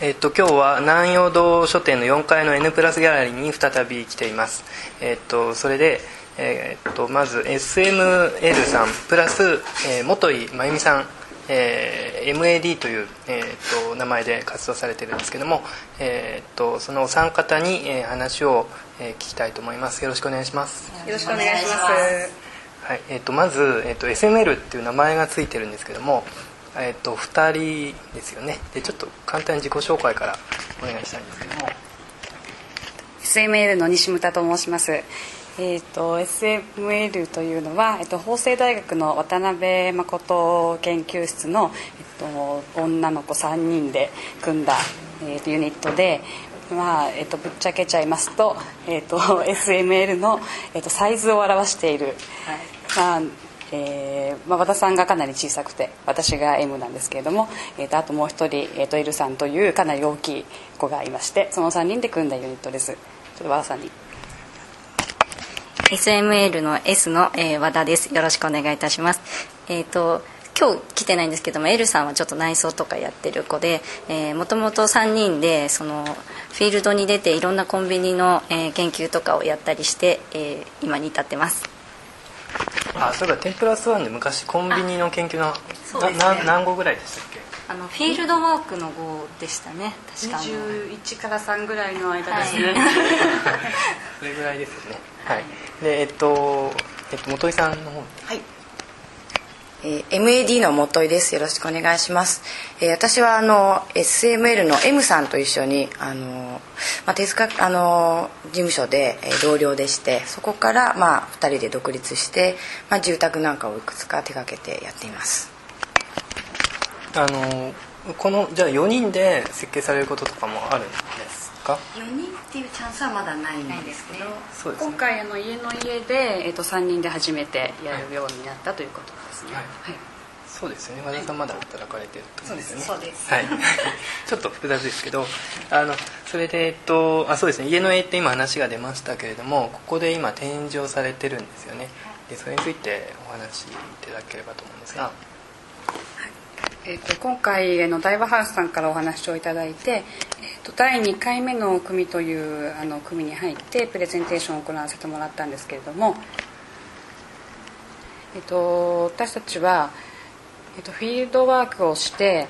えっと、今日は南陽堂書店の4階の N プラスギャラリーに再び来ています、えっと、それで、えっと、まず SML さんプラス、えー、元井真由美さん、えー、MAD という、えー、と名前で活動されてるんですけども、えー、とそのお三方に、えー、話を、えー、聞きたいと思います。よろしくお願いします。よろしくお願いします。はいえー、とまず、えー、と SML っていう名前がついてるんですけどもえっと、2人ですよね。でちょっと簡単に自己紹介からお願いしたいんですけども。SML の西牟田と申します。えーと、SML というのは、えーと、法政大学の渡辺誠研究室の、えーと、女の子3人で組んだ、えー、とユニットで、まあえー、とぶっちゃけちゃいますと,、えー、と SML の、えー、とサイズを表している、はい。まあえーまあ、和田さんがかなり小さくて私が M なんですけれども、えーと、あともう一人、えーと、L さんというかなり大きい子がいましてその3人で組んだユニットです。ちょっと和田さんに。SML の S の、えー、和田です。よろしくお願いいたします。えっ、ー、と今日来てないんですけども L さんはちょっと内装とかやってる子でもともと3人でそのフィールドに出ていろんなコンビニの、えー、研究とかをやったりして、えー、今に至ってます。あそういえば「天ぷらスワン」で昔コンビニの研究の、ね、な何号ぐらいでしたっけ？あのフィールドワークの号でしたね。確か21から3ぐらいの間ですね、はい、それぐらいですよね。はい。でえっと、えっと、元井さんの方。はいえー、MAD の元井です。よろしくお願いします、えー、私はあの SML の M さんと一緒にあの、まあ、手塚あの事務所で、えー、同僚でしてそこから、まあ、2人で独立して、まあ、住宅なんかをいくつか手掛けてやっています。あのこのじゃあ4人で設計されることとかもあるんですか？4人っていうチャンスはまだないんですけど、ね、今回あの家の家で、えーと、と3人で初めてやるようになったということですね、はい、はい、そうですね。和田さんまだ働かれてると思うんですよね。そうです。はい。ちょっと複雑ですけどあのそれでえっとあそうですね。家の絵って今話が出ましたけれどもここで今展示をされてるんですよね。でそれについてお話しいただければと思うんですが、えーと、今回の大和ハウスさんからお話をいただいて、えーと、第2回目の組というあの組に入ってプレゼンテーションを行わせてもらったんですけれども、えーと、私たちは、えー、とフィールドワークをして、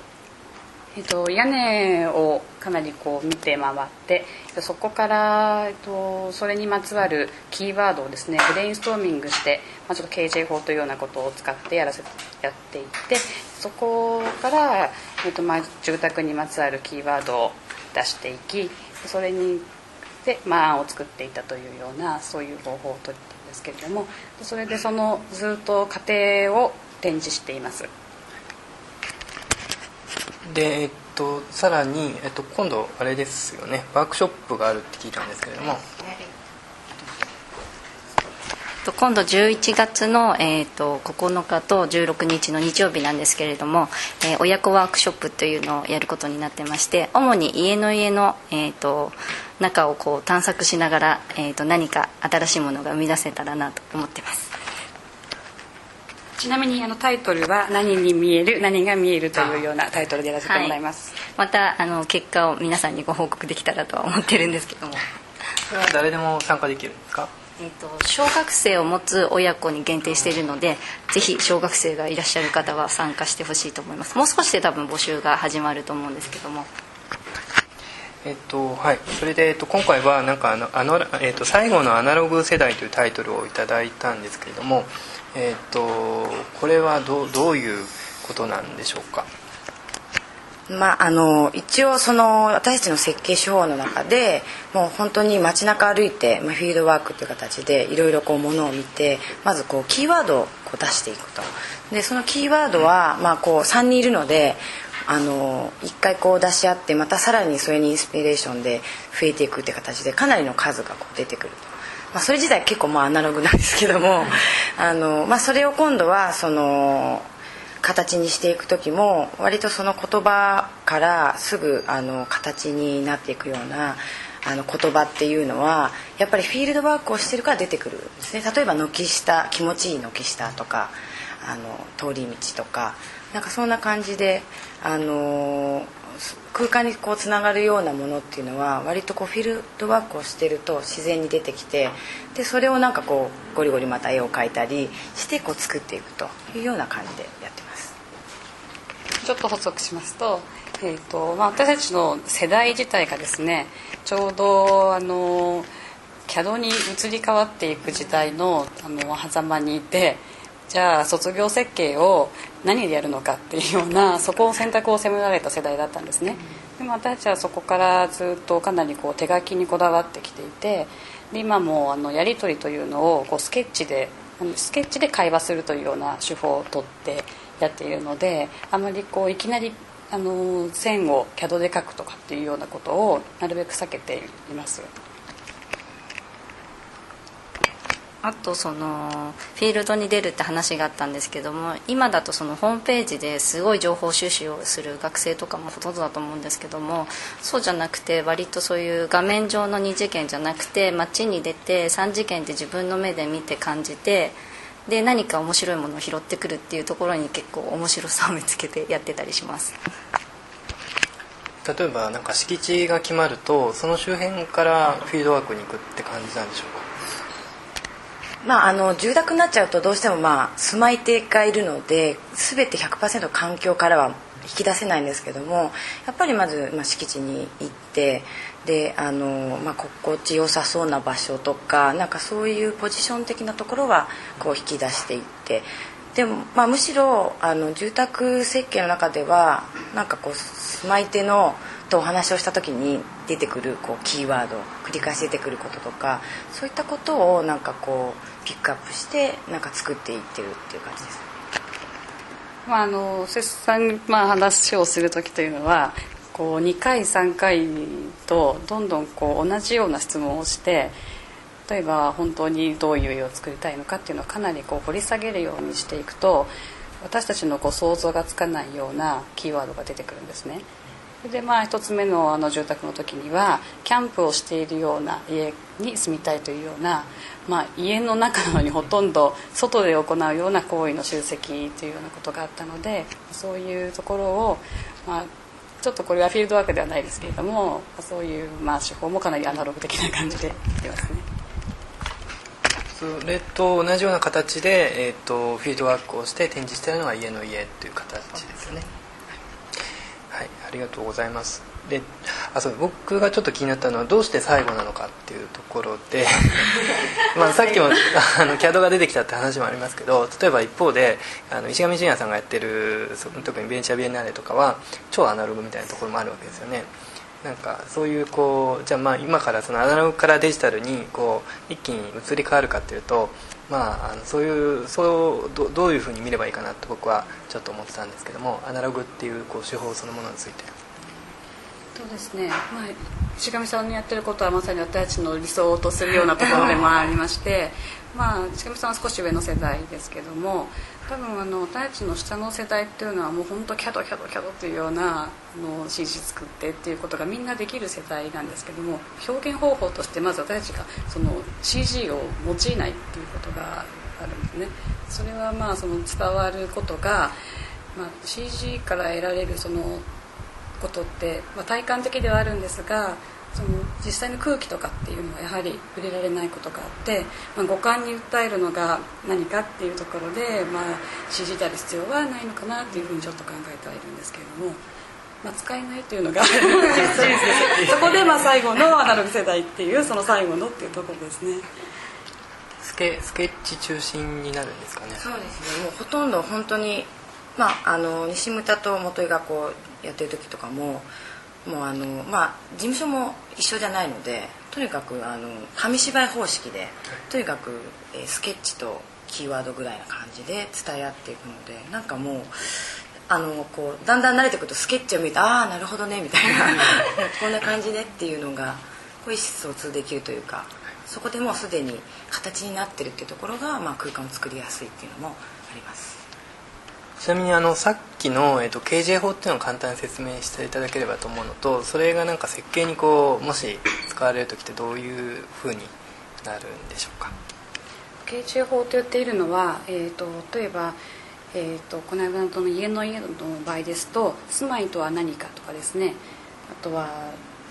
えー、と屋根をかなりこう見て回ってそこから、えー、とそれにまつわるキーワードをですねブレインストーミングして、まあ、ちょっと KJ 法というようなことを使ってやらせやっていってそこから、えーとまあ、住宅にまつわるキーワードを出していきそれにで、まあ、案を作っていたというようなそういう方法をとったんですけれどもそれでそのずっと過程を展示しています。でえっとさらに、えっと、今度あれですよねワークショップがあるって聞いたんですけれども。と今度11月の、えーと、9日と16日の日曜日なんですけれども、えー、親子ワークショップというのをやることになってまして主に家の家の、えーと、中をこう探索しながら、えーと、何か新しいものが生み出せたらなと思ってます。ちなみにあのタイトルは「何に見える何が見える」というようなタイトルでやらせてもらいます、はい、またあの結果を皆さんにご報告できたらとは思ってるんですけども。それは誰でも参加できるんですか？えーと、小学生を持つ親子に限定しているのでぜひ小学生がいらっしゃる方は参加してほしいと思います。もう少しで多分募集が始まると思うんですけども。えっとはい、それで、えっと、今回はなんかあのあの、えっと「最後のアナログ世代」というタイトルをいただいたんですけれども、えっと、これはどどういうことなんでしょうか？まあ、あの一応その私たちの設計手法の中でもう本当に街中歩いて、まあ、フィールドワークという形でいろいろものを見てまずこうキーワードをこう出していくとでそのキーワードは、まあ、こう3人いるのであの1回こう出し合ってまたさらにそれにインスピレーションで増えていくって形でかなりの数がこう出てくると。まあ、それ自体結構まあアナログなんですけどもあの、まあ、それを今度はその形にしていく時も割とその言葉からすぐあの形になっていくようなあの言葉っていうのはやっぱりフィールドワークをしてるから出てくるんですね例えば軒下気持ちいい軒下とかあの通り道とかなんかそんな感じで、あのー空間にこうつながるようなものっていうのは割とこうフィールドワークをしてると自然に出てきてでそれをなんかこうゴリゴリまた絵を描いたりしてこう作っていくというような感じで。ちょっと補足しますと,、えーとまあ、私たちの世代自体がですねちょうどあの CAD に移り変わっていく時代のあの狭間にいてじゃあ卒業設計を何でやるのかっていうようなそこを選択を迫られた世代だったんですね。でも私たちはそこからずっとかなりこう手書きにこだわってきていてで今もあのやり取りというのをこうスケッチでスケッチで会話するというような手法をとってやっているのであまりこういきなりあの線を CAD で描くとかっていうようなことをなるべく避けています。あとそのフィールドに出るって話があったんですけども今だとそのホームページですごい情報収集をする学生とかもほとんどだと思うんですけどもそうじゃなくて割とそういう画面上の2次元じゃなくて街に出て3次元で自分の目で見て感じてで何か面白いものを拾ってくるっていうところに結構面白さを見つけてやってたりします。例えばなんか敷地が決まるとその周辺からフィールドワークに行くって感じなんでしょうか？まあ、あの住宅になっちゃうとどうしてもまあ住まい手がいるので全て100%環境からは引き出せないんですけどもやっぱりまず、まあ、敷地に行ってであの、まあ、心地よさそうな場所とかなんかそういうポジション的なところはこう引き出していってでも、まあ、むしろあの住宅設計の中ではなんかこう住まい手のとお話をした時に出てくるこうキーワード繰り返し出てくることとかそういったことをなんかこうピックアップしてなんか作っていってるっていう感じです。まあ、あの切さん、まあ、話をする時というのはこう2回3回とどんどんこう同じような質問をして例えば本当にどういう絵を作りたいのかっていうのをかなりこう掘り下げるようにしていくと私たちのこう想像がつかないようなキーワードが出てくるんですね。でまあ一つ目のあの住宅の時にはキャンプをしているような家に住みたいというような、まあ、家の中なのにほとんど外で行うような行為の集積というようなことがあったのでそういうところを、まあ、ちょっとこれはフィールドワークではないですけれどもそういうまあ手法もかなりアナログ的な感じでやってますね。それと同じような形で、えーと、フィールドワークをして展示しているのが家の家という形ですね。はいありがとうございますであそう僕がちょっと気になったのはどうして最後なのかっていうところで まあさっきもあの CAD が出てきたって話もありますけど例えば一方であの石上淳也さんがやってる特にベンチャービエンナーレとかは超アナログみたいなところもあるわけですよね。なんかそういうこうじゃあまあ今からそのアナログからデジタルにこう一気に移り変わるかっていうとまあ、あのそういうそうどどういうふうに見ればいいかなと僕はちょっと思ってたんですけどもアナログっていうこう手法そのものについてそうですね、まあ、石上さんのやってることはまさに私たちの理想とするようなところでもありまして まあ石上さんは少し上の世代ですけども多分あの私たちの下の世代っていうのはもう本当キャドキャドキャドっていうようなあの CG 作ってっていうことがみんなできる世代なんですけども表現方法としてまず私たちがその CG を用いないっていうことがあるんですね。それはまあその伝わることが、まあ、CG から得られるそのことって、まあ、体感的ではあるんですがその実際の空気とかっていうのはやはり触れられないことがあって、まあ、五感に訴えるのが何かっていうところで、まあ、CG である必要はないのかなっていうふうにちょっと考えてはいるんですけれども。まあ、使えないというのがそこでまあ最後のアナログ世代っていうその最後のっていうところですね。スケスケッチ中心になるんですかね。そうですね。もうほとんど本当にまああの西牟田と元井がこうやってる時とかももうあのまあ事務所も一緒じゃないのでとにかくあの紙芝居方式でとにかく、えー、スケッチとキーワードぐらいな感じで伝え合っていくのでなんかもうあのこうだんだん慣れてくるとスケッチを見てああなるほどねみたいな こんな感じでっていうのがこう意思疎通できるというかそこでもうすでに形になってるっていうところが、まあ、空間を作りやすいっていうのもあります。ちなみにあのさっきの、えーと、KJ 法っていうのを簡単に説明していただければと思うのとそれがなんか設計にこうもし使われる時ってどういうふうになるんでしょうか？KJ 法と言っているのは、えーと、例えばえーと、この間の家の家の場合ですと「住まいとは何か」とかですね。あとは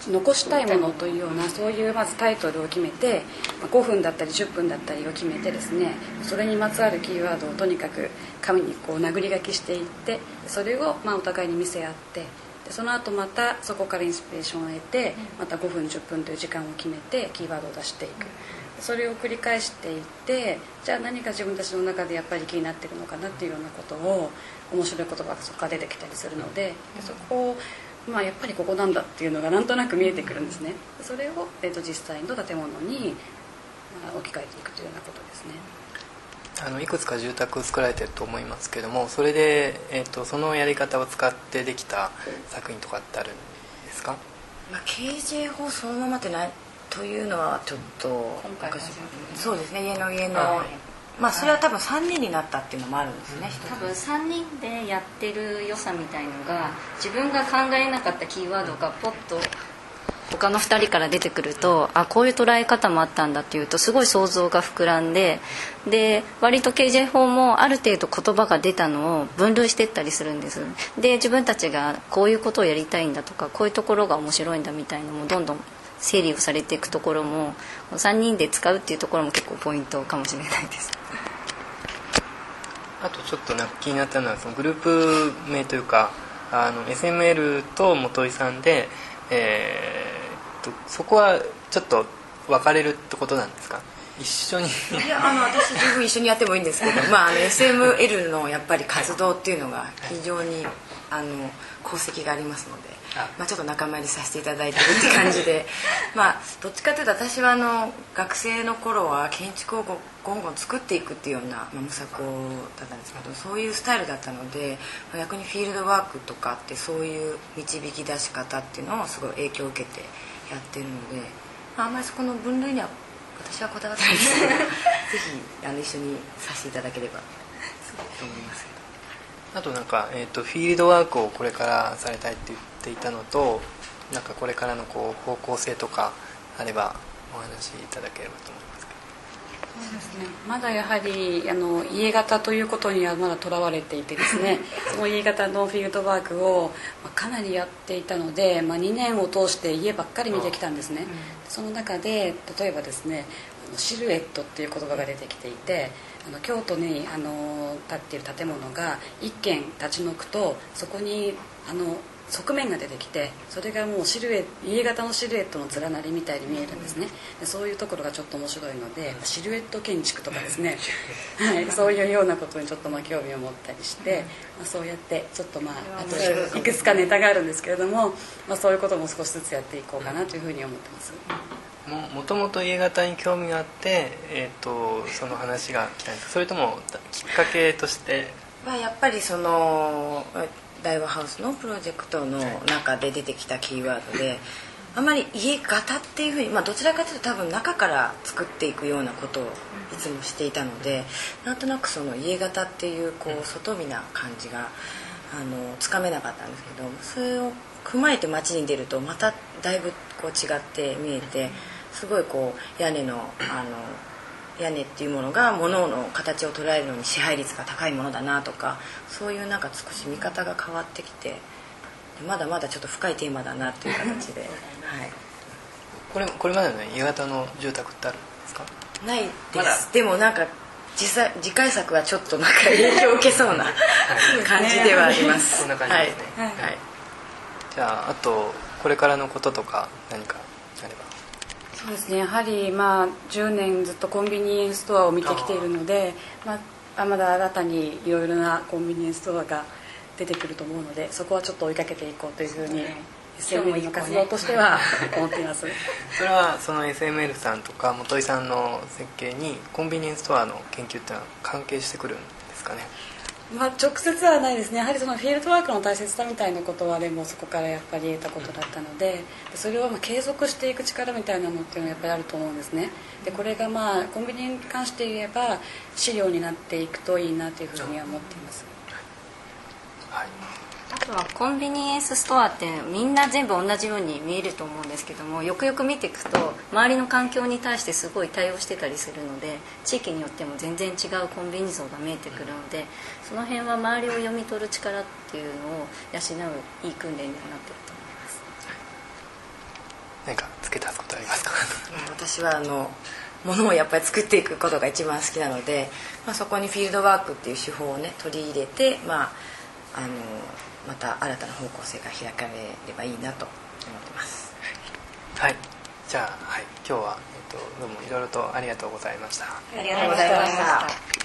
残したいものというようなそういうまずタイトルを決めて5分だったり10分だったりを決めてですねそれにまつわるキーワードをとにかく紙にこう殴り書きしていってそれをまあお互いに見せ合ってでその後またそこからインスピレーションを得てまた5分10分という時間を決めてキーワードを出していく。それを繰り返していってじゃあ何か自分たちの中でやっぱり気になってるのかなっていうようなことを面白い言葉がそこから出てきたりするのでそこをまあ、やっぱりここなんだっていうのがなんとなく見えてくるんですね。それを、えー、と実際の建物に置き換えていくというようなことですね。あのいくつか住宅を作られてると思いますけどもそれで、えーと、そのやり方を使ってできた作品とかってあるんですか、まあ、KJ 法そのままってないというのはちょっとそうですね。家の家の、はいまあそれは多分3人になったっていうのもあるんですね多分3人でやってる良さみたいのが自分が考えなかったキーワードがポッと他の2人から出てくるとあこういう捉え方もあったんだっていうとすごい想像が膨らんでで割と KJ 法もある程度言葉が出たのを分類していったりするんですで自分たちがこういうことをやりたいんだとかこういうところが面白いんだみたいなのもどんどん整理をされていくところも3人で使うっていうところも結構ポイントかもしれないです。あとちょっとなんか気になったのはそのグループ名というかあの SML と元井さんで、えー、とそこはちょっと分かれるってことなんですか？一緒に。いやあの私十分一緒にやってもいいんですけど、まあ、あの SML のやっぱり活動っていうのが非常にあの功績がありますのでまあ、ちょっと仲間入りさせていただいてるって感じで。まあどっちかというと私はあの学生の頃は建築をゴンゴン作っていくっていうような、ま索をだったんですけどそういうスタイルだったので、まあ、逆にフィールドワークとかってそういう導き出し方っていうのをすごい影響を受けてやってるので、まあ、あんまりそこの分類には私はこだわってないです。け どぜひあの一緒にさせていただければと思います。あとなんか、えーと、フィールドワークをこれからされたいって言っていたのとなんかこれからのこう方向性とかあればお話しいただければと思いますそうですね、まだやはりあの家型ということにはまだとらわれていてですね その家型のフィールドワークを、まあ、かなりやっていたので、まあ、2年を通して家ばっかり見てきたんですね、うん、その中で例えばですねシルエットっていう言葉が出てきていてあの京都にあの建っている建物が一軒立ち退くとそこにあの側面が出てきてそれがもうシルエ家型のシルエットの連なりみたいに見えるんですね。でそういうところがちょっと面白いのでシルエット建築とかですね、はい、そういうようなことにちょっとまあ興味を持ったりして、まあ、そうやってちょっとまああとい。くつかネタがあるんですけれども、まあ、そういうことも少しずつやっていこうかなというふうに思ってます。ももともと家型に興味があって、えーと、その話が来たんです。それともきっかけとして？まあやっぱりその大和ハウスのプロジェクトの中で出てきたキーワードで、あまり家型っていうふうに、まあ、どちらかというと多分中から作っていくようなことをいつもしていたのでなんとなくその家型っていうこう外見な感じがあのつかめなかったんですけどそれを踏まえて街に出るとまただいぶこう違って見えて。すごいこう屋根のあの屋根っていうものが物の形を捉えるのに支配率が高いものだなとかそういうなんか少し見方が変わってきてまだまだちょっと深いテーマだなっていう形で、はい、これこれまでの家型の住宅ってあるんですか？ないです、ま、でもなんか実際次回作はちょっとなんか影響を受けそうな感じではあります。そんな感じですね、はい、はい、じゃああとこれからのこととか何かあればそうですね。やはりまあ10年ずっとコンビニエンスストアを見てきているのでまあ、まだ新たにいろいろなコンビニエンスストアが出てくると思うのでそこはちょっと追いかけていこうというふうに SML の活動としては思っています。それはその SML さんとか元井さんの設計にコンビニエンスストアの研究っていうのは関係してくるんですかね？まあ、直接はないですね。やはりそのフィールドワークの大切さみたいなことはでもそこからやっぱり得たことだったのでそれをま継続していく力みたいなのっていうのはやっぱりあると思うんですね。でこれがまあコンビニに関して言えば資料になっていくといいなというふうには思っています、はい、コンビニエンスストアってみんな全部同じように見えると思うんですけどもよくよく見ていくと周りの環境に対してすごい対応してたりするので地域によっても全然違うコンビニ像が見えてくるのでその辺は周りを読み取る力っていうのを養ういい訓練にはなってると思います。何か付け足すことありますか？私はあのものをやっぱり作っていくことが一番好きなので、まあ、そこにフィールドワークっていう手法をね取り入れて、まあ、あのまた新たな方向性が開かれればいいなと思ってます。はい。じゃあ、はい、今日は、えっと、どうもいろいろとありがとうございました。ありがとうございました